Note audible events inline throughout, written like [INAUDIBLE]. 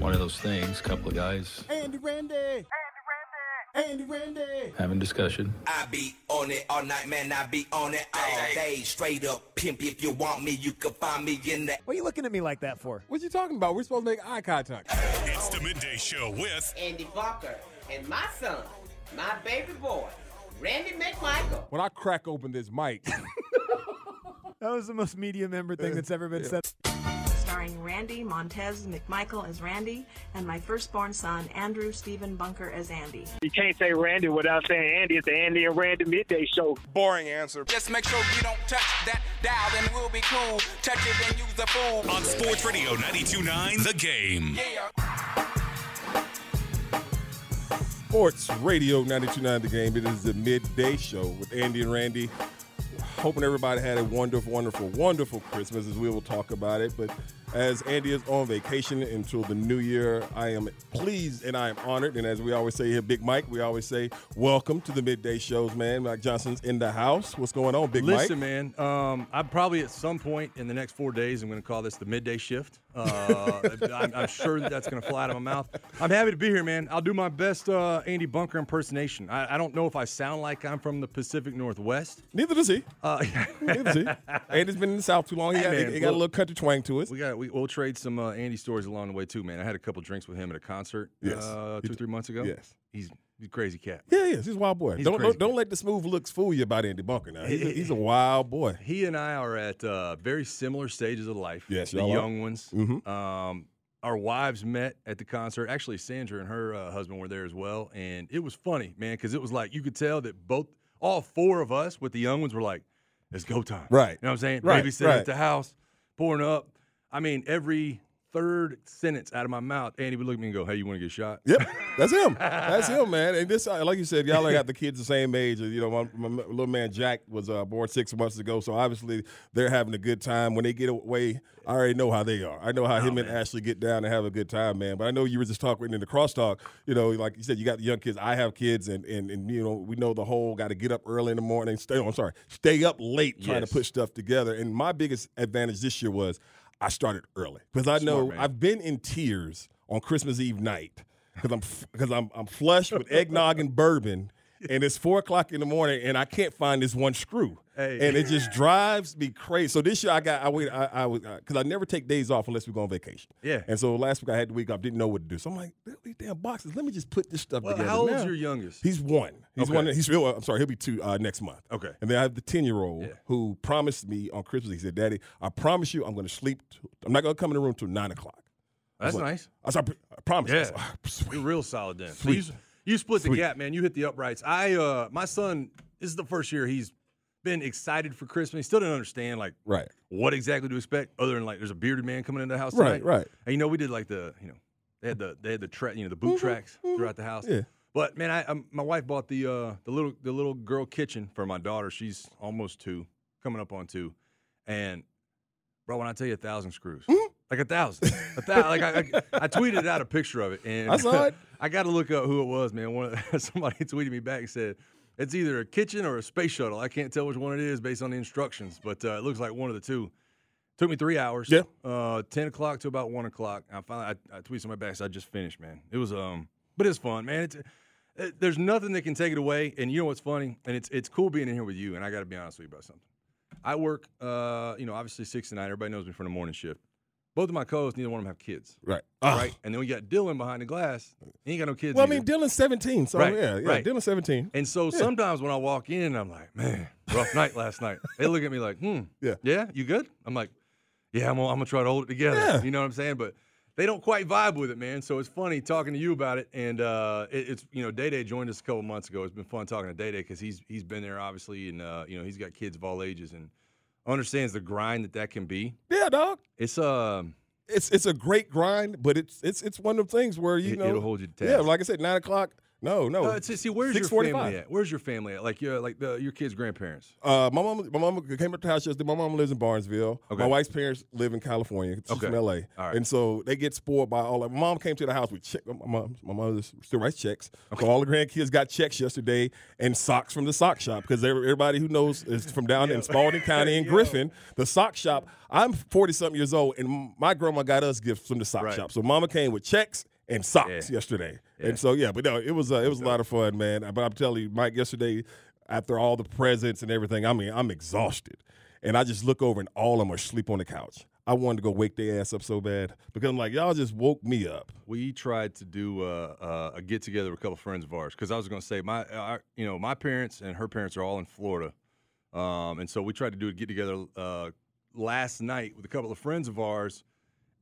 One of those things, couple of guys Andy Randy. Andy Randy. Andy Randy. having discussion. I be on it all night, man. I be on it all day. Straight up pimp. If you want me, you can find me in the. What are you looking at me like that for? What you talking about? We're supposed to make eye contact. It's the midday show with Andy Bunker and my son, my baby boy, Randy McMichael. When I crack open this mic, [LAUGHS] That was the most media member thing that's ever been said. Starring Randy Montez McMichael as Randy and my firstborn son Andrew Stephen Bunker as Andy. You can't say Randy without saying Andy. It's the Andy and Randy midday show. boring answer Just make sure you don't touch that dial, then we'll be cool. Touch it and use the fool. on Sports Radio 92.9 The Game. Sports Radio 92.9 The Game. It is the midday show with Andy and Randy. Hoping everybody had a wonderful, wonderful, wonderful Christmas as we will talk about it. But as Andy is on vacation until the new year, I am pleased and I am honored. And as we always say here, Big Mike, we always say, welcome to the midday shows, man. Mike Johnson's in the house. What's going on, Big Listen, Mike? man, um, I'm probably at some point in the next four days, I'm going to call this the midday shift. Uh, [LAUGHS] I'm, I'm sure that that's going to fly out of my mouth. I'm happy to be here, man. I'll do my best uh, Andy Bunker impersonation. I, I don't know if I sound like I'm from the Pacific Northwest. Neither does he. Uh, [LAUGHS] Neither does he. Andy's been in the South too long. He, Hey, got, man, he got a little country twang to us. we got we, we'll trade some uh, Andy stories along the way too, man. I had a couple drinks with him at a concert Yes. uh, two three months ago. yes. he's he's a crazy cat. Yeah, yeah, he's a wild boy. He's don't don't, don't let the smooth looks fool you about Andy Bunker. Now he's a, he's a wild boy. He and I are at uh, very similar stages of life. Yes, the y'all are. young ones. Mhm. Um, our wives met at the concert. Actually, Sandra and her uh, husband were there as well, and it was funny, man, because it was like you could tell that both, all four of us with the young ones were like, "It's go time." Right. You know what I'm saying? Right, Babysitting right. at the house, pouring up. I mean, every third sentence out of my mouth, Andy would look at me and go, "Hey, you want to get shot?" Yep, that's him. [LAUGHS] That's him, man. And this, uh, like you said, y'all got the kids the same age. You know, my, my little man Jack was uh, born six months ago, so obviously they're having a good time. When they get away, I already know how they are. I know how Oh, him and Ashley get down and have a good time, man. But I know you were just talking in the crosstalk. You know, like you said, you got the young kids. I have kids, and and, and you know, we know the whole got to get up early in the morning. Stay. I'm sorry, stay up late trying Yes. to put stuff together. And my biggest advantage this year was I started early because I know. I've been in tears on Christmas Eve night because I'm because I'm I'm flushed with eggnog and bourbon, and it's four o'clock in the morning, and I can't find this one screw, Hey. and it just drives me crazy. So this year I got I wait I, I was uh, because I never take days off unless we go on vacation. Yeah. and so last week I had the week off, didn't know what to do. So I'm like, damn boxes. Let me just put this stuff Well, together. how old's now. your youngest? He's one. He's Okay. one. He's real. I'm sorry. He'll be two uh, next month. Okay. And then I have the ten year old Yeah. who promised me on Christmas. He said, "Daddy, I promise you, I'm going to sleep. t- I'm not going to come in the room till nine o'clock." That's like- nice. I said, "I pr- I promise." I Yeah. said, "Ah, sweet." You're real solid then. So Sweet. you, you split the gap, man. You hit the uprights. I uh my son, this is the first year he's been excited for Christmas. He still didn't understand like Right. what exactly to expect, other than like there's a bearded man coming into the house Right, tonight. right. And you know, we did like the, you know, they had the they had the tra- you know, the boot tracks throughout the house. Mm-hmm. Yeah. But man, I um, my wife bought the uh the little the little girl kitchen for my daughter. She's almost two, coming up on two. And bro, when I tell you a thousand screws. Mm-hmm. Like a thousand, a thousand. Like I, I, I tweeted out a picture of it, and I saw it. [LAUGHS] I got to look up who it was, man. One [LAUGHS] somebody tweeted me back and said it's either a kitchen or a space shuttle. I can't tell which one it is based on the instructions, but uh, it looks like one of the two. Took me three hours. Yeah. Uh, ten o'clock to about one o'clock. I finally I, I tweeted my back. So I just finished, man. It was um, but it's fun, man. It's it, there's nothing that can take it away. And you know what's funny? And it's it's cool being in here with you. And I got to be honest with you about something. I work, uh, you know, obviously six to nine. Everybody knows me from the morning shift. Both of my co-hosts, neither one of them have kids. Right. Right. And then we got Dylan behind the glass. He ain't got no kids. Well, I mean, Dylan's 17, so Right, yeah, yeah, right. Dylan's 17. And so Yeah. sometimes when I walk in, I'm like, man, rough night last night. They look at me like, hmm, Yeah. yeah, you good? I'm like, yeah, I'm gonna, I'm gonna try to hold it together. Yeah. You know what I'm saying? But they don't quite vibe with it, man. So it's funny talking to you about it. And uh, it, it's you know, Day Day joined us a couple months ago. It's been fun talking to Day Day because he's he's been there obviously, and uh, you know, he's got kids of all ages and understands the grind that that can be. Yeah, dog. It's um, It's it's a great grind, but it's it's it's one of the things where you It- know it'll hold you to Yeah, like I said, nine o'clock. No, no. uh, see, where's your 6:45. family at? Where's your family at? Like your like the, your kids' grandparents. Uh, my mom, my mom came up to the house yesterday. My mom lives in Barnesville. Okay. My wife's parents live in California. She's Okay. from LA, right. and so they get spoiled by all. Like, my mom came to the house with check. My mom, my mother still writes checks. So all the grandkids got checks yesterday and socks from the sock shop because everybody who knows is from down in Spalding [LAUGHS] County in Griffin, the sock shop. I'm 40 something years old, and my grandma got us gifts from the sock Right. shop. So mama came with checks and socks Yeah. yesterday, Yeah. and so yeah, but no, it was uh, it was a lot of fun, man. But I'm telling you, Mike, yesterday after all the presents and everything, I mean, I'm exhausted. And I just look over and all of them are asleep on the couch. I wanted to go wake their ass up so bad because I'm like, y'all just woke me up. we tried to do uh, uh, a get together with a couple of friends of ours because I was going to say my, uh, you know, my parents and her parents are all in Florida, um, and so we tried to do a get together uh, last night with a couple of friends of ours.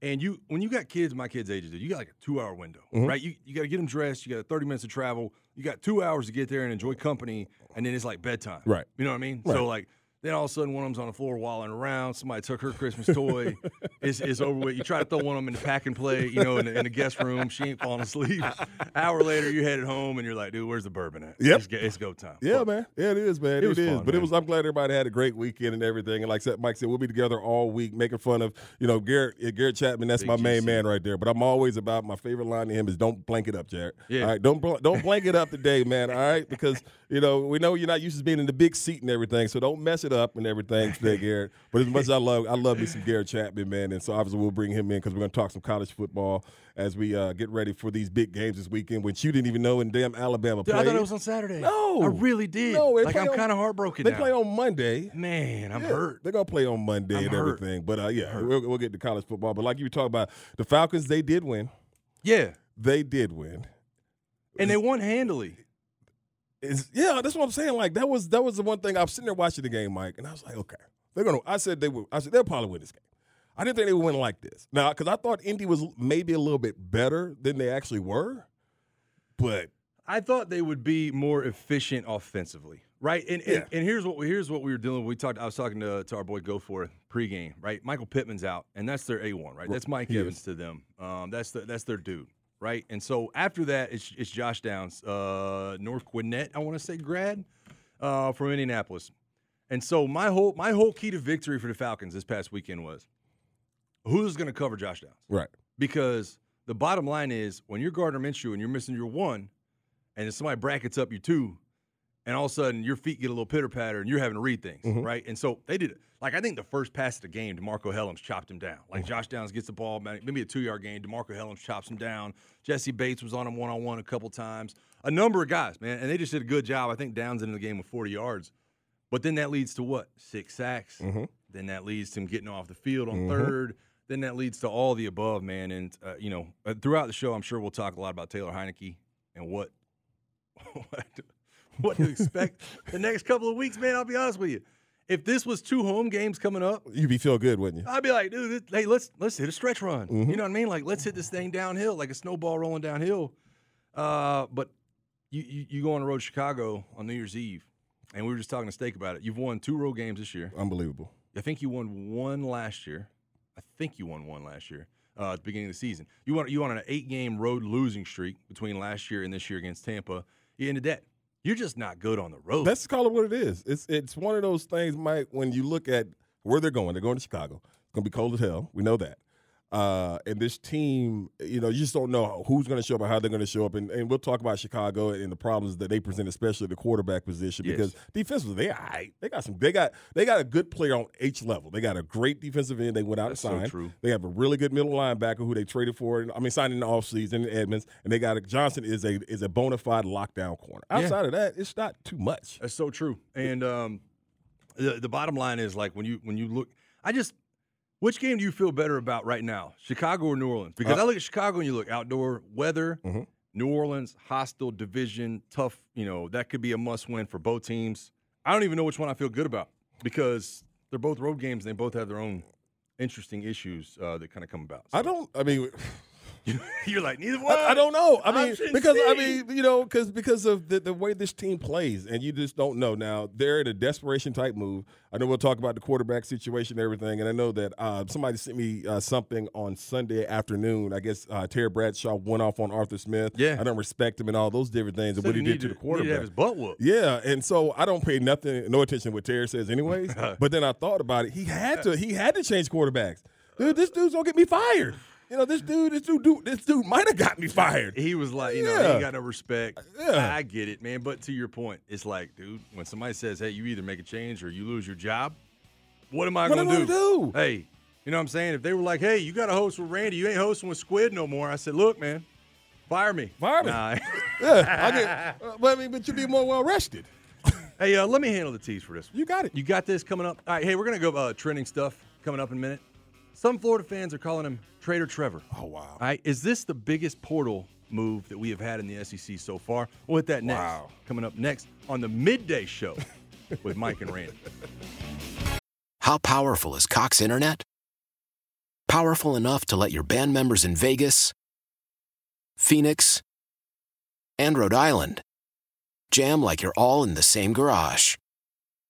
And you, when you got kids, my kids' ages, you got like a two hour window, Mhm. right? You you got to get them dressed. You got 30 minutes to travel. You got two hours to get there and enjoy company, and then it's like bedtime. Right. You know what I mean? Right. So like. Then all of a sudden, one of them's on the floor walling around. Somebody took her Christmas toy. [LAUGHS] it's, it's over with. You try to throw one of them in the pack and play, you know, in the, in the guest room. She ain't falling asleep. Hour later, you're headed home, and you're like, dude, where's the bourbon at? Yep. It's, go- it's go time. Yeah, man. Yeah, it is, man. It It, was is. fun, but it was. I'm glad everybody had a great weekend and everything. And like Mike said, we'll be together all week making fun of you know Garrett Garrett Chapman. That's Big my main man right there. But I'm always about my favorite line to him is "Don't blank it up, Garrett." Yeah. All right, don't don't blank it up today, man. All right, because you know we know you're not used to being in the big seat and everything, so don't mess it up and everything today, [LAUGHS] Garrett. But as much as I love, I love me some Garrett Chapman, man. And so obviously we'll bring him in because we're going to talk some college football as we uh, get ready for these big games this weekend, which you didn't even know in damn Alabama Dude, I thought it was on Saturday. No. I really did. No, like I'm kind of heartbroken They now. play on Monday. Man, I'm Yeah, hurt. They're gonna play on Monday I'm and hurt. everything. But uh, yeah, we'll, we'll get to college football. But like you were talking about, the Falcons, they did win. Yeah, They did win. and they won handily. Is yeah, that's what I'm saying. Like that was that was the one thing I was sitting there watching the game, Mike, and I was like, okay, they're gonna. I said they would. I said they'll probably win this game. I didn't think they would win like this. Now, because I thought Indy was maybe a little bit better than they actually were, but I thought they would be more efficient offensively, right? And and, Yeah. and here's what we, here's what we were dealing with. We talked. I was talking to, to our boy Goforth pregame, right? Michael Pittman's out, and that's their A one, right? That's Mike Evans to them. Um, that's the, that's their dude, right? And so after that, it's, it's Josh Downs, uh, North Gwinnett, I want to say grad uh, from Indianapolis. And so my whole my whole key to victory for the Falcons this past weekend was who's going to cover Josh Downs right. because the bottom line is when you're Gardner Minshew and you're missing your one, and then somebody brackets up your two, and all of a sudden your feet get a little pitter patter and you're having to read things, Mhm. right? And so they did it. Like I think the first pass of the game, DeMarco Hellams chopped him down. Like Josh Downs gets the ball, maybe a two yard game. DeMarco Hellams chops him down. Jessie Bates was on him one on one a couple times. A number of guys, man, and they just did a good job. I think Downs into the game with 40 yards. But then that leads to what? Six sacks. Mhm. Then that leads to him getting off the field on Mhm. third. Then that leads to all the above, man. And uh, you know, uh, throughout the show, I'm sure we'll talk a lot about Taylor Heinicke and what [LAUGHS] what what to expect [LAUGHS] the next couple of weeks, man. I'll be honest with you. If this was two home games coming up, You'd be feel good, wouldn't you? I'd be like, dude, hey, let's let's hit a stretch run. Mhm. You know what I mean? Like, let's hit this thing downhill, like a snowball rolling downhill. Uh, but you, you you go on the road to Chicago on New Year's Eve, and we were just talking to Steak about it. You've won two road games this year. Unbelievable. I think you won one last year. I think you won one last year uh, at the beginning of the season. You won you won an eight game road losing streak between last year and this year against Tampa. You ended that. You're just not good on the road. Let's call it what it is. It's it's one of those things, Mike. When you look at where they're going, they're going to Chicago. It's gonna be cold as hell. We know that. Uh, and this team, you know, you just don't know who's going to show up how they're going to show up. And, and we'll talk about Chicago and the problems that they present, especially the quarterback position, Yes. because defensively they right. They got some. They got they got a good player on each level. They got a great defensive end. They went out That's and so true. They have a really good middle linebacker who they traded for. I mean, signed in the offseason in Edmunds, and they got a, Johnson is a is a bona fide lockdown corner. Yeah. Outside of that, it's not too much. That's so true. And um, the the bottom line is like when you when you look, I just Which game do you feel better about right now, Chicago or New Orleans? Because Uh, I look at Chicago and you look outdoor weather, Mm-hmm. New Orleans hostile division, tough. You know that could be a must-win for both teams. I don't even know which one I feel good about because they're both road games and they both have their own interesting issues uh, that kind of come about. I don't. I mean, [LAUGHS] You're like neither one. I, I don't know. I mean, Option because I C. mean, you know, because because of the, the way this team plays, and you just don't know. Now they're in a desperation type move. I know we'll talk about the quarterback situation and everything, and I know that uh, somebody sent me uh, something on Sunday afternoon. I guess uh, Terry Bradshaw went off on Arthur Smith. Yeah. I don't respect him and all those different things and Said what he did to needed- the to quarterback. his butt whooped. Yeah, and so I don't pay nothing, no attention to what Terry says, anyways. [LAUGHS] but then I thought about it. He had to. He had to change quarterbacks. Dude, this dude's gonna get me fired. You know, this dude, this dude, dude this dude might have got me fired. He was like, you know, he got no respect. Yeah. I get it, man. But to your point, it's like, dude, when somebody says, hey, you either make a change or you lose your job, what am I going to do? do? Hey, you know what I'm saying? If they were like, hey, you got to host with Randy, you ain't hosting with Squid no more. I said, look, man, fire me. Fire me. Nah. [LAUGHS] Yeah, I get, uh, but I mean, but you'd be more well rested. hey, uh, let me handle the tease for this. You got it. You got this coming up. All right, hey, we're going to go uh, trending stuff coming up in a minute. Some Florida fans are calling him Traitor Trevor. Oh wow. All right, is this the biggest portal move that we have had in the SEC so far? We'll hit that next. Wow. Coming up next on the midday show [LAUGHS] with Mike and Randy. How powerful is Cox Internet? Powerful enough to let your band members in Vegas, Phoenix, and Rhode Island jam like you're all in the same garage.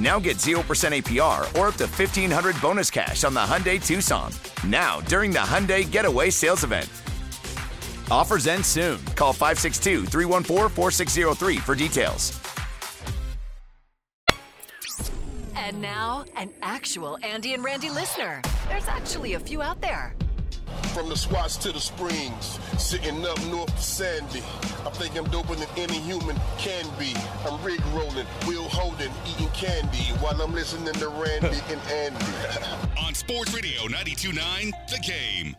Now get 0% APR or up to 1500 bonus cash on the Hyundai Tucson. Now, during the Hyundai Getaway Sales Event. Offers end soon. Call 562 314 4603 for details. And now, an actual Andy and Randy listener. There's actually a few out there. From the Swats to the Springs, sitting up north to Sandy. I think I'm doper than any human can be. I'm rig rolling, wheel holding, eating candy while I'm listening to Randy [LAUGHS] and Andy. [LAUGHS] On Sports Radio 929 The Game.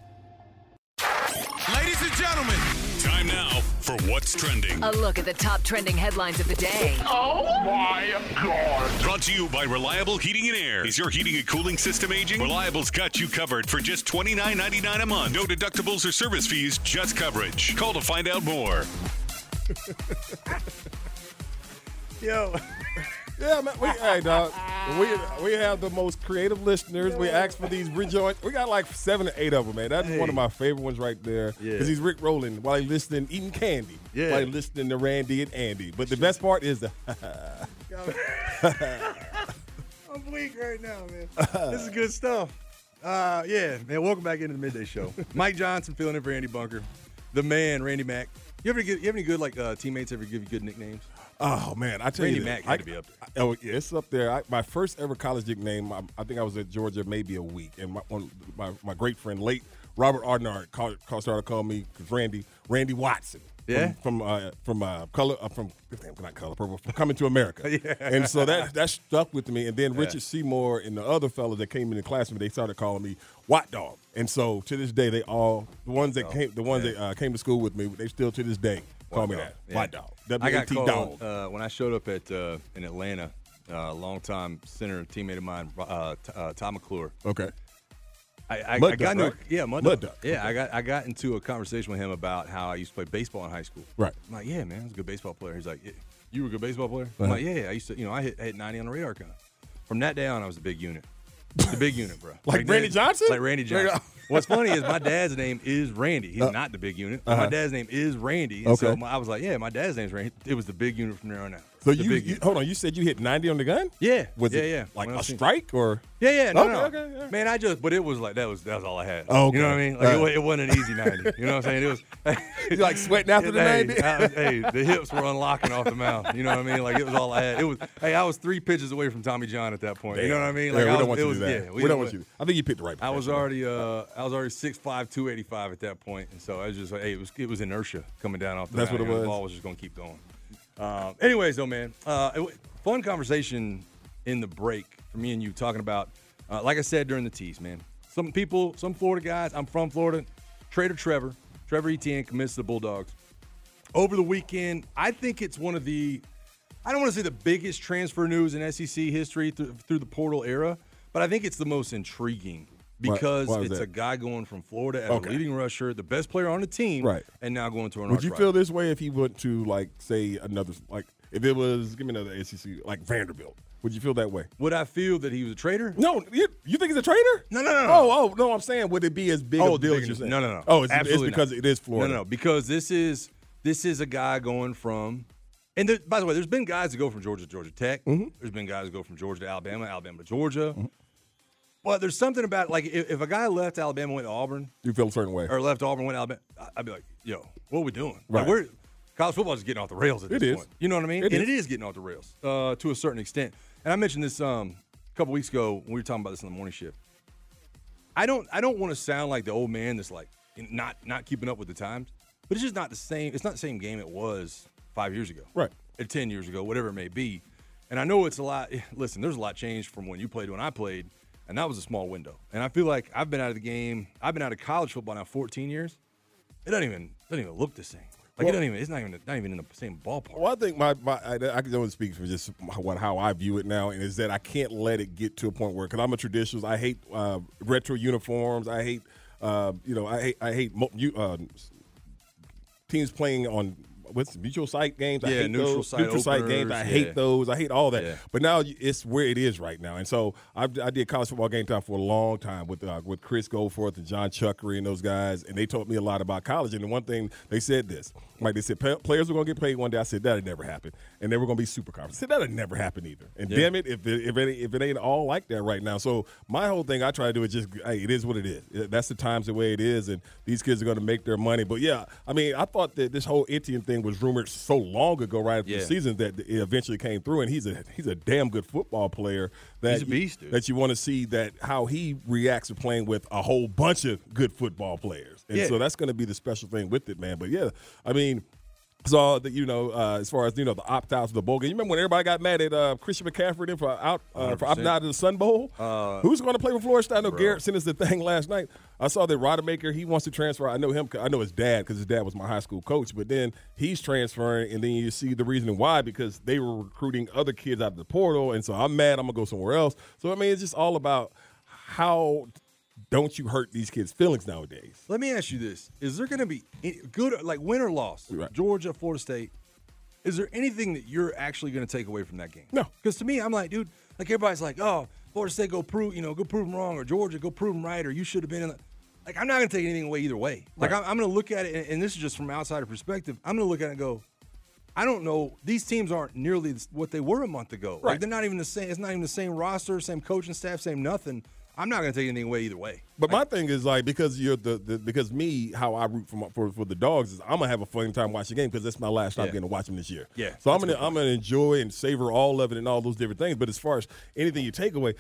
Ladies and gentlemen, time now for What's Trending. A look at the top trending headlines of the day. Oh my God. Brought to you by Reliable Heating and Air. Is your heating and cooling system aging? Reliable's got you covered for just $29.99 a month. No deductibles or service fees, just coverage. Call to find out more. [LAUGHS] Yo. Yeah, man. We, hey, dog. We we have the most creative listeners. We ask for these rejoin. We got like seven or eight of them, man. That's one of my favorite ones right there. Yeah. Because he's Rick rolling while he's listening, eating candy. Yeah. While he's listening to Randy and Andy. But the best part is the. [LAUGHS] I'm weak right now, man. this is good stuff. Uh, yeah, man. Welcome back into the midday show. [LAUGHS] Mike Johnson filling in for Andy Bunker, the man, Randy Mack. You ever get you have any good like uh, teammates ever give you good nicknames? Oh man, I tell Randy you, Mack had I- to be up I- oh yeah, it's up there. I, my first ever college nickname. I, I think I was at Georgia maybe a week, and my one, my, my great friend, late Robert Arnard called, called started calling me Randy Randy Watson. Yeah? From from uh, from uh, color uh, from damn, not color purple from coming to America. [LAUGHS] Yeah. And so that that stuck with me. And then Yeah. Richard Seymour and the other fellas that came in the classroom, they started calling me Watt Dog. And so to this day, they all the ones that came the ones yeah. that uh, came to school with me, they still to this day call me that Yeah. Watt Dog. I got called Dog. uh, when I showed up at uh, in Atlanta. Uh, longtime center teammate of mine, uh, T- uh, Todd McClure. Okay. I, I, Mud I got Duck, into right? a, yeah mud, Mud duck. Duck, Yeah, okay. I got I got into a conversation with him about how I used to play baseball in high school. Right. I'm like, yeah, man, I was a good baseball player. He's like, yeah, you were a good baseball player. Uh-huh. I'm like, yeah, I used to, you know, I hit, hit 90 on the radar gun. From that day on, I was a big unit. The big unit, bro. Like Randy Johnson? Like Randy Johnson. What's funny is my [LAUGHS] dad's name is Randy. He's Uh, not the big unit. uh-huh. My dad's name is Randy. And so my, I was like, yeah, my dad's name's Randy. It was the big unit from there on out. So you, you hold on, you said you hit 90 on the gun? Yeah. Was yeah, it yeah. like When a strike or Yeah, yeah, no, Okay, no. okay. Man, I just, but it was like that was that was all I had. Oh, okay. You know what I mean? Like it, it wasn't an easy ninety. You know what I'm saying? It was. [LAUGHS] You like sweating after the 90? Hey, [LAUGHS] the hips were unlocking off the mouth. You know what I mean? Like it was all I had. It was. Hey, I was three pitches away from Tommy John at that point. You know what I mean? Yeah, we I don't was, want you was, to do that. Yeah, we, don't want you. I think you picked the right. I was already uh I was already 6'5", 285 at that point, and so I was just like, hey, it was it was inertia coming down off the That's what it was. The ball was just gonna keep going. Um, anyways, though, man, uh, it, fun conversation in the break for me and you talking about, uh, like I said during the tease, man. Some people, some Florida guys. I'm from Florida. Traitor Trevor, Trevor Etienne commits to the Bulldogs over the weekend. I think it's one of the, I don't want to say the biggest transfer news in SEC history through, the portal era, but I think it's the most intriguing because why is it's that? a guy going from Florida as Okay. a leading rusher, the best player on the team, Right. and now going to an Would you rival. feel this way if he went to like say another like if it was give me another ACC like Vanderbilt? Would you feel that way? Would I feel that he was a traitor? No, you, you think he's a traitor? No, no, no, no. Oh, oh, no. I'm saying would it be as big Oh, a deal as you're saying? No, no, no. Oh, it's, it's Absolutely because not. it is Florida. No, no, because this is this is a guy going from. And there, by the way, there's been guys that go from Georgia to Georgia Tech. Mm-hmm. There's been guys that go from Georgia to Alabama, Alabama to Georgia. But there's something about like if, if a guy left Alabama went to Auburn, You feel a certain way. or left Auburn went to Alabama, I'd be like, yo, what are we doing? Right. Like we're college football is getting off the rails at It this is. point. You know what I mean? It and is. it is getting off the rails uh, to a certain extent. And I mentioned this um, a couple weeks ago when we were talking about this in the morning shift. I don't I don't want to sound like the old man that's like not not keeping up with the times, but it's just not the same. It's not the same game it was five years ago, Right. Or ten years ago, whatever it may be. And I know it's a lot. [SIGHS] Listen, there's a lot changed from when you played to when I played, and that was a small window. And I feel like I've been out of the game. I've been out of college football now 14 years. It doesn't even doesn't even look the same. Like Well- it doesn't even. It's not even not even in the same ballpark. Well, I think my, my I, I can only speak for just what how I view it now, and is that I can't let it get to a point where because I'm a traditionalist. I hate uh, retro uniforms. I hate uh, you know I hate I hate uh, teams playing on what's mutual site games. I Yeah, hate neutral those. site neutral site games. I openers, hate those. I hate all that. Yeah. But now it's where it is right now, and so I, I did college football game time for a long time with uh, with Chris Goforth and John Chuckery and those guys, and they taught me a lot about college. And the one thing they said this, like they said, players are going to get paid one day. I said that'd never happen, and they were going to be super conference. I said that'd never happen either. And Yeah. damn it, if it, if it if it ain't all like that right now. So my whole thing, I try to do is just, hey, it is what it is. That's the times the way it is, and these kids are going to make their money. But yeah, I mean, I thought that this whole Etienne thing was rumored so long ago, right after Yeah. the season, that it eventually came through, and he's a he's a damn good football player. That He's a you- beast, dude. that you want to see that how he reacts to playing with a whole bunch of good football players, and Yeah. so that's going to be the special thing with it, man. But yeah, I mean. So that you know, uh, as far as you know, the opt outs of the bowl game. You remember when everybody got mad at uh, Christian McCaffrey then for out uh, for 100%. opting out of the Sun Bowl? Uh, Who's going to play for Florida State? I know bro. Garrett sent us the thing last night. I saw that Rodemaker he wants to transfer. I know him. I know his dad because his dad was my high school coach. But then he's transferring, and then you see the reason why because they were recruiting other kids out of the portal, and so I'm mad. I'm gonna go somewhere else. So I mean, it's just all about how don't you hurt these kids' feelings nowadays. Let me ask you this: Is there going to be any- good, like win or loss, Georgia, Florida State? Is there anything that you're actually going to take away from that game? No, because to me, I'm like, dude, like everybody's like, oh, Florida State go prove, you know, go prove them wrong, or Georgia go prove them right, or you should have been in. The, like, I'm not going to take anything away either way. Like, Right. I'm, I'm going to look at it, and, and this is just from outsider perspective. I'm going to look at it and go, I don't know. These teams aren't nearly what they were a month ago. Like, Right. they're not even the same. It's not even the same roster, same coaching staff, same nothing. I'm not going to take anything away either way. But my thing is like because you're the, the because me how I root for my, for for the dogs is I'm gonna have a fun time watching the game because that's my last time Yeah. getting to watch them this year. Yeah, So I'm gonna I'm gonna enjoy and savor all of it and all those different things. But as far as anything you take away,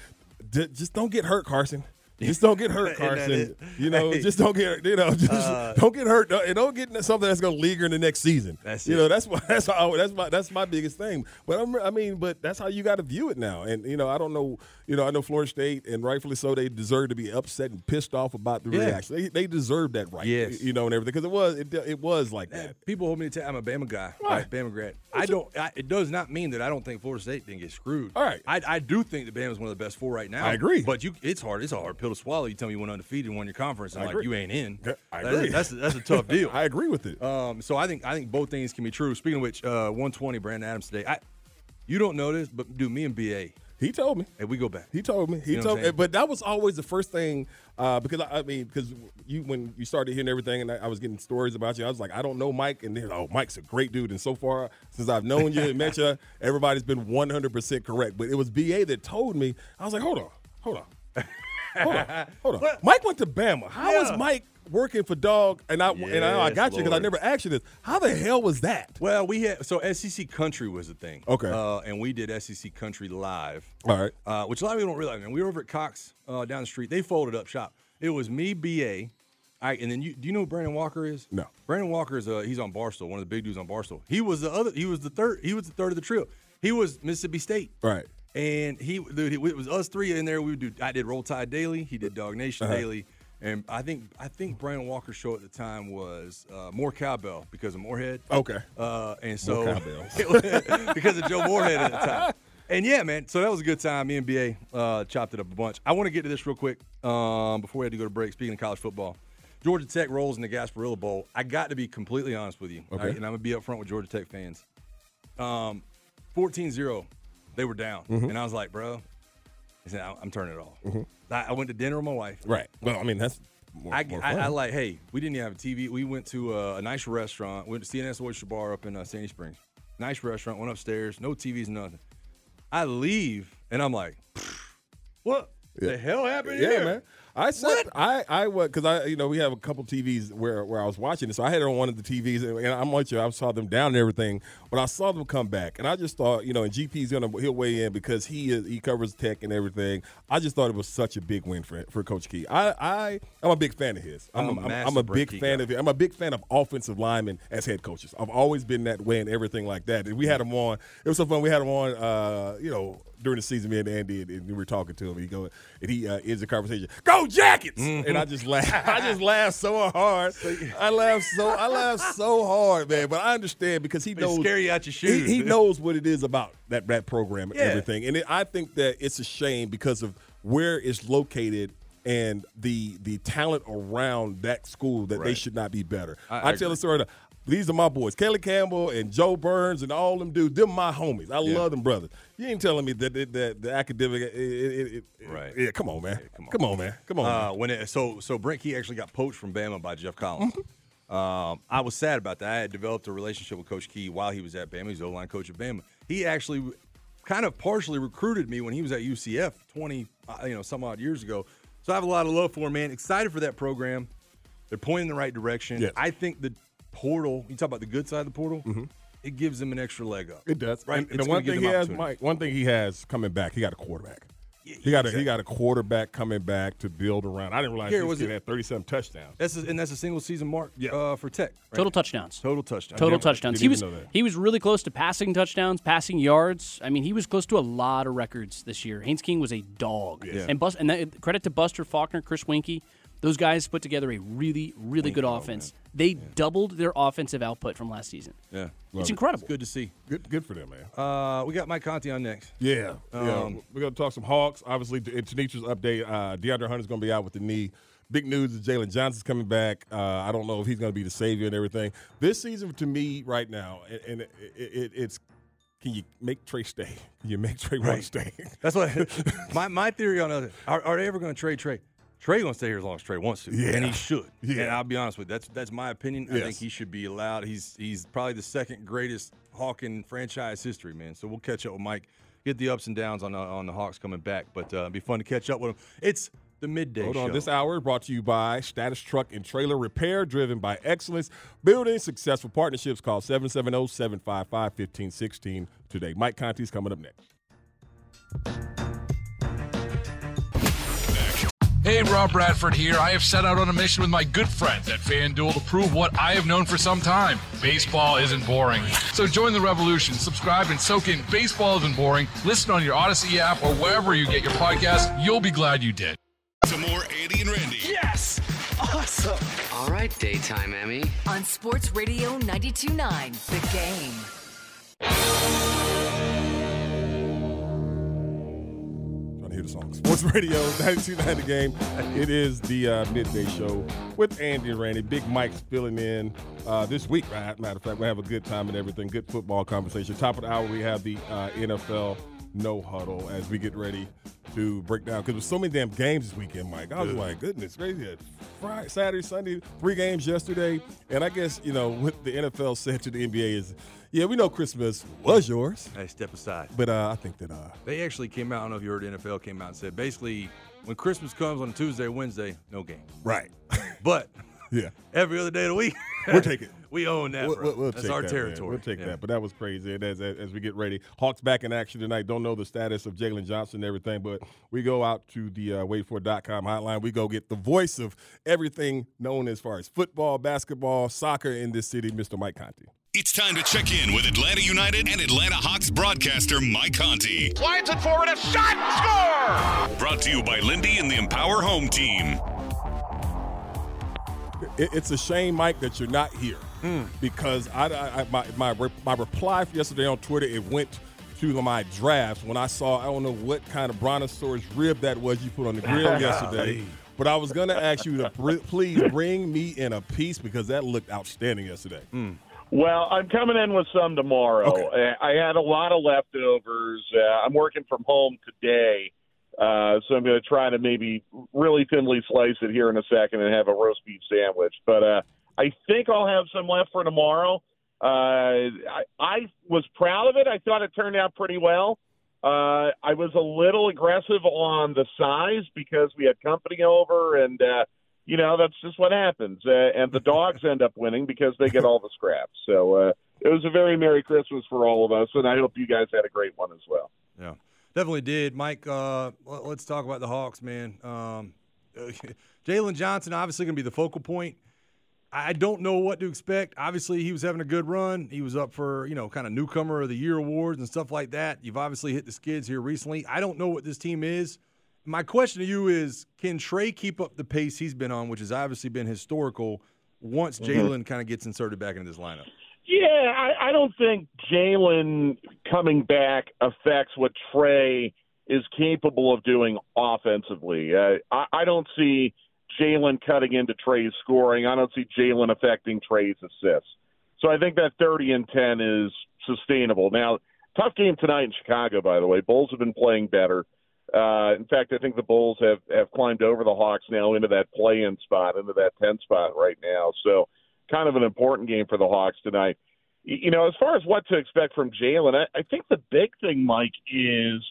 d- just don't get hurt, Carson. Just don't get hurt, [LAUGHS] Carson. You know, Hey. just don't get you know, just Uh, don't get hurt, and don't get something that's going to linger in the next season. That's you it. know, that's why [LAUGHS] that's how that's my that's my biggest thing. But I'm, I mean, but that's how you got to view it now. And you know, I don't know. You know, I know Florida State, and rightfully so, they deserve to be upset and pissed off about the Yeah. reaction. They, they deserve that right. Yes. you know, and everything because it was it, it was like that. People hold me to tell I'm a Bama guy, Right. right? Bama grad. I don't. I, it does not mean that I don't think Florida State didn't get screwed. All right. I, I do think that Bama's one of the best four right now. I agree. But you, it's hard. It's a hard pill to swallow. You tell me you went undefeated and won your conference, and I like agree. you ain't in. I That- agree. That's that's a tough deal. [LAUGHS] I agree with it. Um, so I think I think both things can be true. Speaking of which, uh, 120 Brandon Adams today. I, you don't know this, but do me and Ba. He told me. And we go back. He told me. He You know told me. But that was always the first thing uh, because I, I mean because you when you started hearing everything and I, I was getting stories about you, I was like, I don't know Mike, and then oh, Mike's a great dude. And so far since I've known you and met you, [LAUGHS] everybody's been 100 percent correct. But it was Ba that told me. I was like, hold on, hold on. Hold on, hold on. [LAUGHS] Mike went to Bama. How was Yeah. Mike working for Dog? And I and I, I Yes, got you because I never asked you this. How the hell was that? Well, we had so SEC Country was the thing. Okay. Uh, and we did SEC Country live. All right. Uh, which a lot of people don't realize. Man, we were over at Cox uh, down the street. They folded up shop. It was me, Ba. Right, and then you do you know who Brandon Walker is? No. Brandon Walker is uh, he's on Barstool, one of the big dudes on Barstool. He was the other. He was the third. He was the third of the trio. He was Mississippi State. Right. And he, dude, it was us three in there. We would do. I did Roll Tide Daily. He did Dog Nation Uh-huh. Daily. And I think I think Brandon Walker's show at the time was uh, more cowbell because of Moorhead. Okay. Uh, and so [LAUGHS] [LAUGHS] because of Joe Moorhead at the time. And yeah, man. So that was a good time. Me and BA uh, chopped it up a bunch. I want to get to this real quick um, before we had to go to break. Speaking of college football, Georgia Tech rolls in the Gasparilla Bowl. I got to be completely honest with you. Okay. and I'm gonna be upfront with Georgia Tech fans. Um, 14-0, they were down, Mhm. and I was like, bro, I said, "I- I'm turning it off. Mhm. I, I went to dinner with my wife. Right. Well, I mean that's. More, I, more I. I like, hey, we didn't even have a TV. We went to a, a nice restaurant. We went to C&S Oyster Bar up in uh, Sandy Springs. Nice restaurant. Went upstairs. No TVs, nothing. I leave and I'm like, what the hell happened here? Yeah, here? man. I said I I was because I you know we have a couple TVs where where I was watching it, so I had it on one of the TVs, and, and I'm like you, I saw them down and everything, but I saw them come back, and I just thought you know, and GP's gonna he'll weigh in because he is he covers tech and everything. I just thought it was such a big win for for Coach Key. I I I'm a big fan of his. I'm a I'm, I'm, a big fan guy. of it. I'm a big fan of offensive linemen as head coaches. I've always been that way and everything like that. And we had him on. It was so fun. We had him on. Uh, you know. During the season, me and Andy, and, and we were talking to him. He go, and he uh, ends the conversation. Go Jackets! And I just laugh. I just laugh so hard. I laugh so. I laugh so hard, man. But I understand because he They knows. scare you out your he- shoes. He, [LAUGHS] knows what it is about that that program and Yeah. everything. And it, I think that it's a shame because of where it's located and the the talent around that school that they should not be better. I- I, I tell the story. These are my boys, Kelly Campbell and Joe Burns and all them dudes. Them my homies. I Yeah. love them brothers. You ain't telling me that that, that the academic. It, it, it, Right. Yeah. Come on, man. come, on. come on, man. Come on. Uh, man. when it, so so Brent Key actually got poached from Bama by Geoff Collins. Mm-hmm. Um, I was sad about that. I had developed a relationship with Coach Key while he was at Bama. He's the O-line coach at Bama. He actually kind of partially recruited me when he was at UCF 20, uh, you know, some odd years ago. So I have a lot of love for him, man. Excited for that program. They're pointing in the right direction. Yes. I think the portal. You talk about the good side of the portal. It gives them an extra leg up. Mm-hmm. It does. Right. And, and the one thing he has. Mike, one thing he has coming back, he got a quarterback. He got a he got a quarterback coming back to build around. I didn't realize Here, this was it- had 37 touchdowns. That's a, and that's a single season mark uh, for Tech. right? Total touchdowns. Total touchdowns. Total Never- touchdowns. He was even know that. he was really close to passing touchdowns, passing yards. I mean, he was close to a lot of records this year. Haynes King was a dog. Yeah. And Bus- and that, credit to Buster Faulkner, Chris Weinke. Those guys put together a really, really good offense. They doubled their offensive output from last season. Yeah, It's incredible. good to see. Good, good for them, man. Uh, we got Mike Conti on next. Yeah, yeah. Um, We're gonna talk some Hawks. Obviously, in Tanitra's update, uh, DeAndre Hunter's gonna be out with the knee. Big news is Jalen Johnson's coming back. Uh, I don't know if he's gonna be the savior and everything. This season, to me, right now, and, and it, it, it's can you make Trey stay? Can you make Trey want Right. stay? That's what [LAUGHS] my, my theory on it. Are, are they ever going to trade Trey? Trey going to stay here as long as Trey wants to, Yeah. and he should. Yeah. And I'll be honest with you, that's that's my opinion. I think he should be allowed. He's he's probably the second greatest Hawk in franchise history, man. So we'll catch up with Mike, get the ups and downs on the, on the Hawks coming back, but uh, it'd be fun to catch up with him. It's the midday Hold show. on. This hour is brought to you by Status Truck and Trailer Repair, driven by excellence, building successful partnerships. Call 770 755 1516 today. Mike Conti's coming up next. Hey, Rob Bradford here. I have set out on a mission with my good friends at FanDuel to prove what I have known for some time baseball isn't boring. So join the revolution, subscribe, and soak in Baseball Isn't Boring. Listen on your Audacy app or wherever you get your podcast. You'll be glad you did. Some more Andy and Randy. Yes! Awesome! All right, daytime Emmy. On Sports Radio 92.9, The Game. The. Sports Radio 929 The Game. It is the uh, midday show with Andy and Randy. Big Mike's filling in uh, this week. Right? Matter of fact, we have a good time and everything. Good football conversation. Top of the hour, we have the uh, NFL no huddle as we get ready to break down because there's so many damn games this weekend, Mike. I was like, goodness crazy. Friday, Saturday, Sunday, three games yesterday, and I guess you know what the NFL said to the NBA is, yeah, we know Christmas was yours, Hey, step aside. but uh, I think that uh, They actually came out. I don't know if you heard. The NFL came out and said basically, when Christmas comes on Tuesday, or Wednesday, no game. right, But [LAUGHS] yeah, every other day of the week, we'll take it. We own that. We'll, bro. we'll- we'll That's our that, man. territory. We'll take Yeah. that. But that was crazy. And as, as, as we get ready, Hawks back in action tonight. Don't know the status of Jalen Johnson and everything, but we go out to the uh, waitfor.com hotline. We go get the voice of everything known as far as football, basketball, soccer in this city, Mr. Mike Conti. It's time to check in with Atlanta United and Atlanta Hawks broadcaster Mike Conti. Slides it forward, a shot, score! Brought to you by Lindy and the Empower Home Team. It's a shame, Mike, that you're not here because I, I, I- my, my, my reply for yesterday on Twitter, it went to my drafts when I saw, I don't know what kind of brontosaurus rib that was you put on the grill [LAUGHS] yesterday. But I was going to ask you to br- please bring me in a piece because that looked outstanding yesterday. Well, I'm coming in with some tomorrow. Uh, I had a lot of leftovers. Uh, I'm working from home today, uh, so I'm going to try to maybe really thinly slice it here in a second and have a roast beef sandwich. But uh, I think I'll have some left for tomorrow. Uh, I, I was proud of it. I thought it turned out pretty well. Uh, I was a little aggressive on the size because we had company over, and uh, you know that's just what happens. Uh, and the dogs end up winning because they get all the scraps. So uh, it was a very merry Christmas for all of us, and I hope you guys had a great one as well. Yeah, definitely did, Mike. Uh, let- let's talk about the Hawks, man. Um, [LAUGHS] Jalen Johnson obviously going to be the focal point. I don't know what to expect. Obviously, he was having a good run. He was up for you know kind of newcomer of the year awards and stuff like that. You've obviously hit the skids here recently. I don't know what this team is. My question to you is: Can Trey keep up the pace he's been on, which has obviously been historical? Once Mhm. Jalen kind of gets inserted back into this lineup. Yeah, I, I don't think Jalen coming back affects what Trey is capable of doing offensively. Uh, I, I don't see Jalen cutting into Trey's scoring. I don't see Jalen affecting Trey's assists. So I think that 30 and 10 is sustainable. Now, tough game tonight in Chicago, by the way. Bulls have been playing better. Uh, in fact, I think the Bulls have, have climbed over the Hawks now into that play-in spot, into that 10 spot right now. So kind of an important game for the Hawks tonight. You know, as far as what to expect from Jalen, I, I think the big thing, Mike, is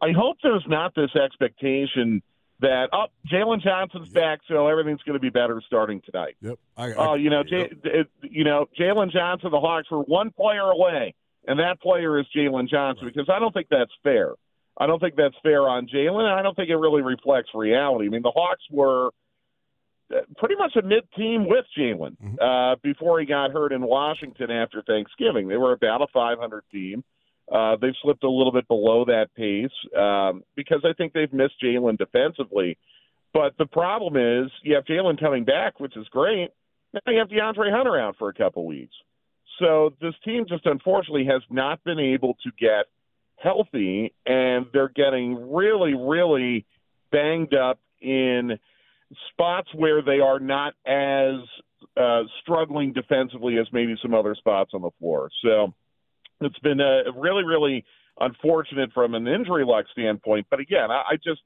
I hope there's not this expectation that oh Jalen Johnson's back, so everything's going to be better starting tonight. Yep. Oh, you know, J- it, you know, Jalen Johnson, the Hawks were one player away, and that player is Jalen Johnson. Because I don't think that's fair. I don't think that's fair on Jalen, and I don't think it really reflects reality. I mean, the Hawks were uh, pretty much a mid-team with Jalen uh, before he got hurt in Washington after Thanksgiving. They were about a 500 team. Uh, they've slipped a little bit below that pace um, because I think they've missed Jalen defensively. But the problem is you have Jalen coming back, which is great. Now you have DeAndre Hunter out for a couple weeks. So this team just unfortunately has not been able to get healthy, and they're getting really, really banged up in spots where they are not as uh, struggling defensively as maybe some other spots on the floor. So it's been uh, really, really unfortunate from an injury luck standpoint. But again, I, I just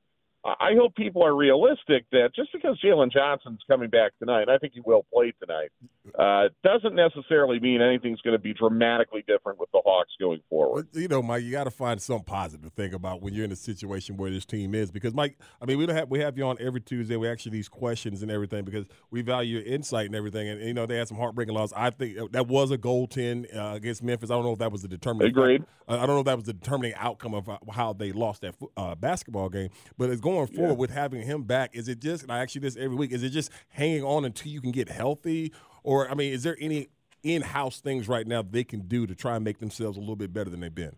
I hope people are realistic that just because Jalen Johnson's coming back tonight, I think he will play tonight, uh, doesn't necessarily mean anything's going to be dramatically different with the Hawks going forward. you know, Mike, you got to find some positive to think about when you're in a situation where this team is. Because, Mike, I mean, we don't have we have you on every Tuesday. We ask you these questions and everything because we value your insight and everything. And you know, they had some heartbreaking loss. I think that was a goal ten uh, against Memphis. I don't know if that was the determining. Agreed. I I don't know if that was the determining outcome of uh, how they lost that uh, basketball game. But it's going going forward with having him back, is it just? And I ask you this every week: Is it just hanging on until you can get healthy, or I mean, is there any in-house things right now they can do to try and make themselves a little bit better than they've been?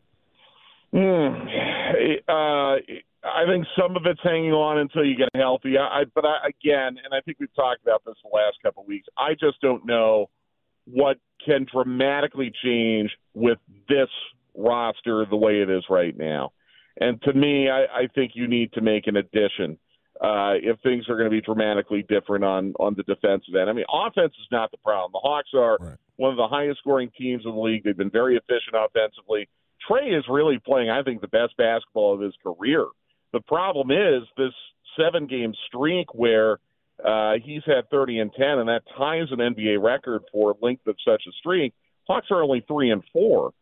Hmm. Uh, I think some of it's hanging on until you get healthy. I, I but I, again, and I think we've talked about this the last couple of weeks. I just don't know what can dramatically change with this roster the way it is right now. And to me, I, I think you need to make an addition uh, if things are going to be dramatically different on on the defensive end. I mean, offense is not the problem. The Hawks are right. one of the highest scoring teams in the league. They've been very efficient offensively. Trae is really playing, I think, the best basketball of his career. The problem is this seven game streak where uh, he's had 30 and 10, and that ties an NBA record for length of such a streak. Hawks are only three and four.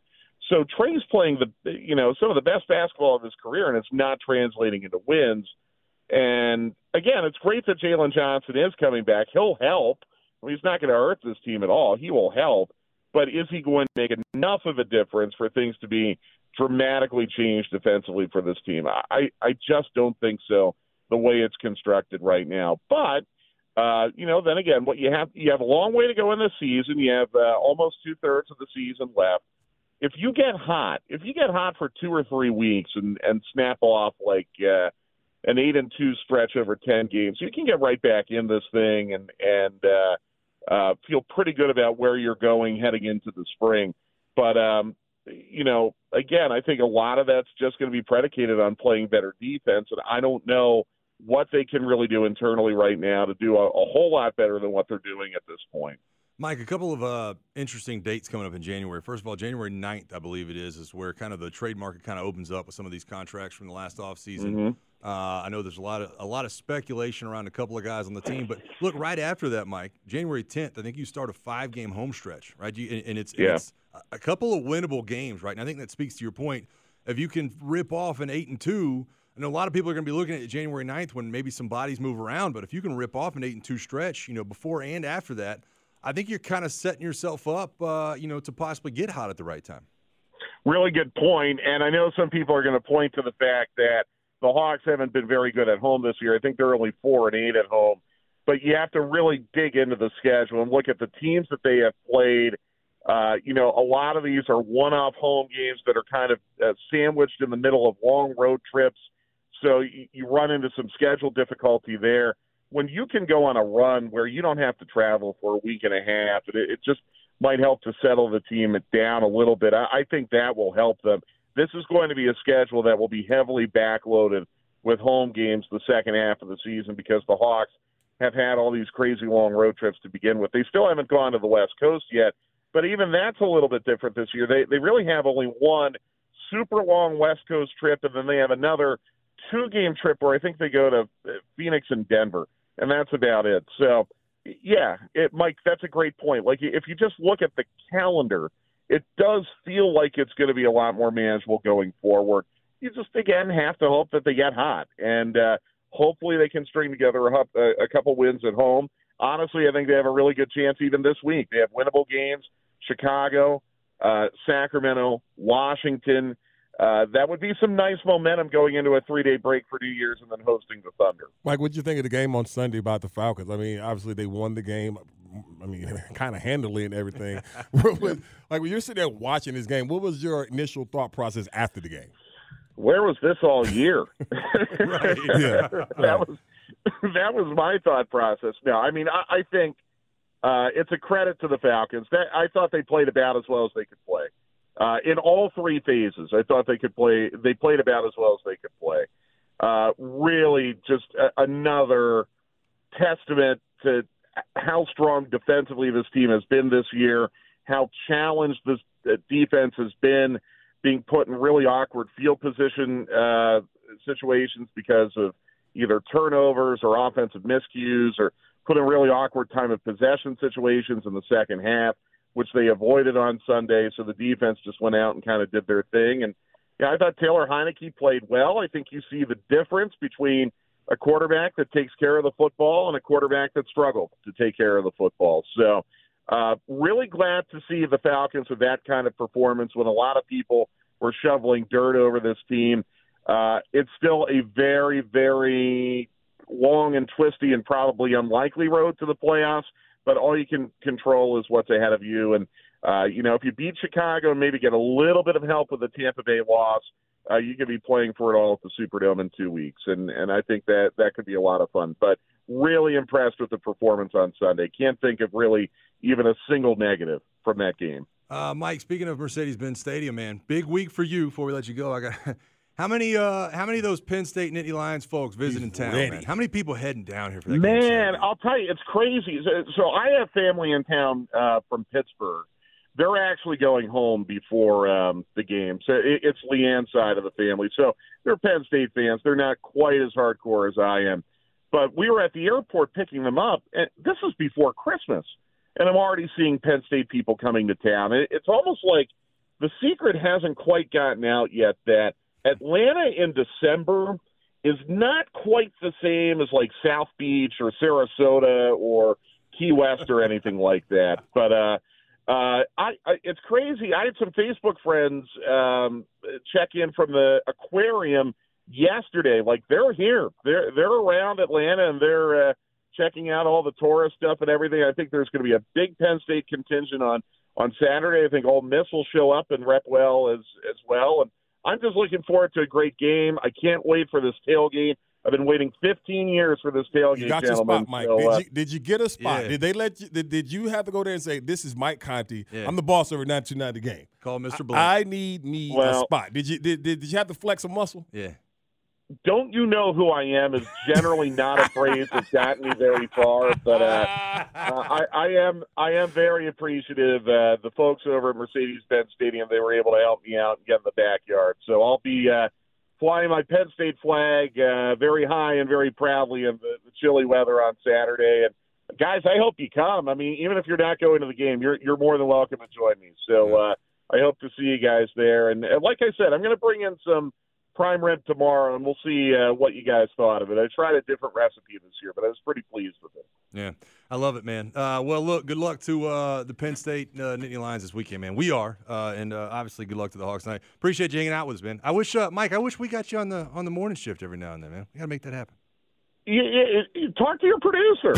So Trae's playing the you know some of the best basketball of his career, and it's not translating into wins. And again, it's great that Jalen Johnson is coming back. He'll help. I mean, he's not going to hurt this team at all. He will help, but is he going to make enough of a difference for things to be dramatically changed defensively for this team? I I just don't think so. The way it's constructed right now, but uh, you know, then again, what you have you have a long way to go in the season. You have uh, almost two thirds of the season left. If you get hot, if you get hot for two or three weeks and and snap off like uh, an eight and two stretch over ten games, you can get right back in this thing and and uh, uh, feel pretty good about where you're going heading into the spring. But um, you know, again, I think a lot of that's just going to be predicated on playing better defense, and I don't know what they can really do internally right now to do a, a whole lot better than what they're doing at this point. Mike, a couple of uh, interesting dates coming up in January. First of all, January 9th, I believe it is, is where kind of the trade market kind of opens up with some of these contracts from the last offseason. Mm-hmm. Uh, I know there's a lot of a lot of speculation around a couple of guys on the team, but look, right after that, Mike, January 10th, I think you start a five game home stretch, right? You, and, and, it's, yeah. it's a couple of winnable games, right? And I think that speaks to your point. If you can rip off an eight and two, I know a lot of people are going to be looking at January 9th when maybe some bodies move around, but if you can rip off an eight and two stretch, you know, before and after that, I think you're kind of setting yourself up, uh, you know, to possibly get hot at the right time. Really good point, and I know some people are going to point to the fact that the Hawks haven't been very good at home this year. I think they're only four and eight at home, but you have to really dig into the schedule and look at the teams that they have played. Uh, you know, a lot of these are one-off home games that are kind of uh, sandwiched in the middle of long road trips, so you, you run into some schedule difficulty there. When you can go on a run where you don't have to travel for a week and a half, it, it just might help to settle the team down a little bit. I, I think that will help them this is going to be a schedule that will be heavily backloaded with home games the second half of the season because the Hawks have had all these crazy long road trips to begin with. They still haven't gone to the West Coast yet, but even that's a little bit different this year. They they really have only one super long West Coast trip, and then they have another two game trip where I think they go to Phoenix and Denver, and that's about it. So, yeah, it, Mike, that's a great point. Like if you just look at the calendar it does feel like it's going to be a lot more manageable going forward. You just again have to hope that they get hot, and uh, hopefully they can string together a, a couple wins at home. Honestly, I think they have a really good chance even this week. They have winnable games: Chicago, uh, Sacramento, Washington. Uh, that would be some nice momentum going into a three-day break for New Year's and then hosting the Thunder. Mike, what did you think of the game on Sunday about the Falcons? I mean, obviously they won the game. I mean, [LAUGHS] kind of handily and everything. [LAUGHS] [LAUGHS] like when you're sitting there watching this game, what was your initial thought process after the game? Where was this all year? right. Yeah. that was that was my thought process. No, I mean, I, I think uh, it's a credit to the Falcons. That I thought they played about as well as they could play uh, in all three phases. I thought they could play. They played about as well as they could play. Uh, really, just a, another testament to how strong defensively this team has been this year, how challenged this uh, defense has been, being put in really awkward field position uh, situations because of either turnovers or offensive miscues or put in really awkward time of possession situations in the second half, which they avoided on Sunday. So the defense just went out and kind of did their thing. And yeah, I thought Taylor Heinicke played well. I think you see the difference between – a quarterback that takes care of the football and a quarterback that struggled to take care of the football. So, uh, really glad to see the Falcons with that kind of performance when a lot of people were shoveling dirt over this team. Uh, it's still a very, very long and twisty and probably unlikely road to the playoffs. But all you can control is what's ahead of you. And uh, you know, if you beat Chicago and maybe get a little bit of help with the Tampa Bay loss, uh, you could be playing for it all at the Superdome in two weeks. And and I think that that could be a lot of fun. But really impressed with the performance on Sunday. Can't think of really even a single negative from that game. Uh, Mike, speaking of Mercedes-Benz Stadium, man, big week for you. Before we let you go, I got how many? Uh, how many of those Penn State Nittany Lions folks visiting town? Man? How many people heading down here for that? game Man, I'll tell you, it's crazy. So, so I have family in town uh, from Pittsburgh. They're actually going home before um, the game. So it, it's Leanne's side of the family. So they're Penn State fans. They're not quite as hardcore as I am. But we were at the airport picking them up, and this is before Christmas. And I'm already seeing Penn State people coming to town. It, it's almost like the secret hasn't quite gotten out yet that Atlanta in December is not quite the same as like South Beach or Sarasota or Key West or anything like that. But uh, uh, I, I it's crazy. I had some Facebook friends um, check in from the aquarium yesterday. Like they're here, they're they're around Atlanta, and they're uh, checking out all the tourist stuff and everything. I think there's going to be a big Penn State contingent on on Saturday. I think Ole Miss will show up and rep well as as well. And I'm just looking forward to a great game. I can't wait for this tailgate. I've been waiting 15 years for this tailgate, You got your gentlemen. spot, Mike. So, did, uh, you, did you get a spot? Yeah. Did they let you? Did, did you have to go there and say, "This is Mike Conti. Yeah. I'm the boss over 929 the game." Call Mr. I, I need me a spot. Did you? Did, did, did you have to flex a muscle? Yeah. Don't you know who I am is generally not a phrase that's gotten me very far, but uh, uh, I, I am I am very appreciative. Uh, the folks over at Mercedes-Benz Stadium they were able to help me out and get in the backyard, so I'll be uh, flying my Penn State flag uh, very high and very proudly in the, the chilly weather on Saturday. And guys, I hope you come. I mean, even if you're not going to the game, you're you're more than welcome to join me. So uh, I hope to see you guys there. And, and like I said, I'm going to bring in some prime rib tomorrow, and we'll see uh, what you guys thought of it. I tried a different recipe this year, but I was pretty pleased with it. Yeah, I love it, man. Uh, well, look, good luck to uh, the Penn State uh, Nittany Lions this weekend, man. We are, uh, and uh, obviously, good luck to the Hawks tonight. Appreciate you hanging out with us, man. I wish, uh, Mike, I wish we got you on the on the morning shift every now and then, man. We got to make that happen. You, you, you talk to your producer.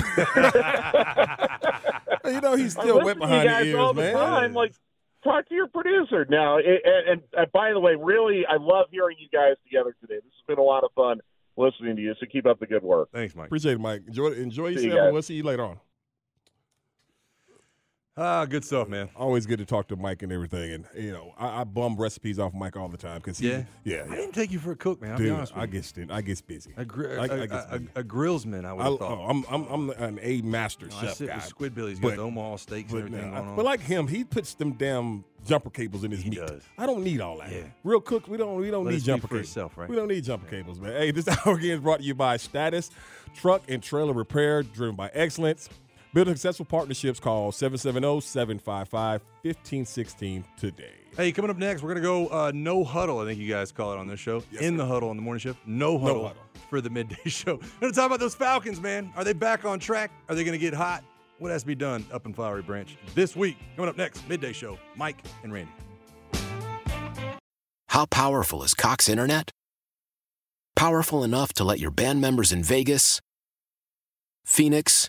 [LAUGHS] you know he's still listen wet behind you the guys ears, all the man. time. Like, talk to your producer. Now, it, and, and uh, by the way, really, I love hearing you guys together today. This has been a lot of fun listening to you. So keep up the good work. Thanks, Mike. Appreciate it, Mike. Enjoy enjoy See you yourself. and we'll see you later on. Ah, good stuff, man. Always good to talk to Mike and everything. And you know, I, I bum recipes off Mike all the time because Yeah? yeah, I didn't take you for a cook, man. I'll Dude, be honest with I get I get busy. A, gri- I- a, I get a, busy. a, a grillsman, I would have thought. oh, I'm I'm I'm an A master No, I chef sit guy. with Squidbillies. But- got Omaha steaks but, and everything nah, going on. but like him, he puts them damn jumper cables in his meat. does. I don't need all that. Yeah. Real cook, we don't we don't Let need jumper cables. itself, right? We don't need jumper cables, man. Hey, this [LAUGHS] hour again is brought to you by Status Truck and Trailer Repair, driven by excellence. Building successful partnerships. Call 770-755-1516 today. Hey, coming up next, we're going to go uh, no huddle, I think you guys call it on this show. in the huddle on the morning shift. No huddle, huddle. for the midday [LAUGHS] show. We're going to talk about those Falcons, man. Are they back on track? Are they going to get hot? What has to be done up in Flowery Branch this week? Coming up next, midday show. Mike and Randy. How powerful is Cox Internet? Powerful enough to let your band members in Vegas, Phoenix,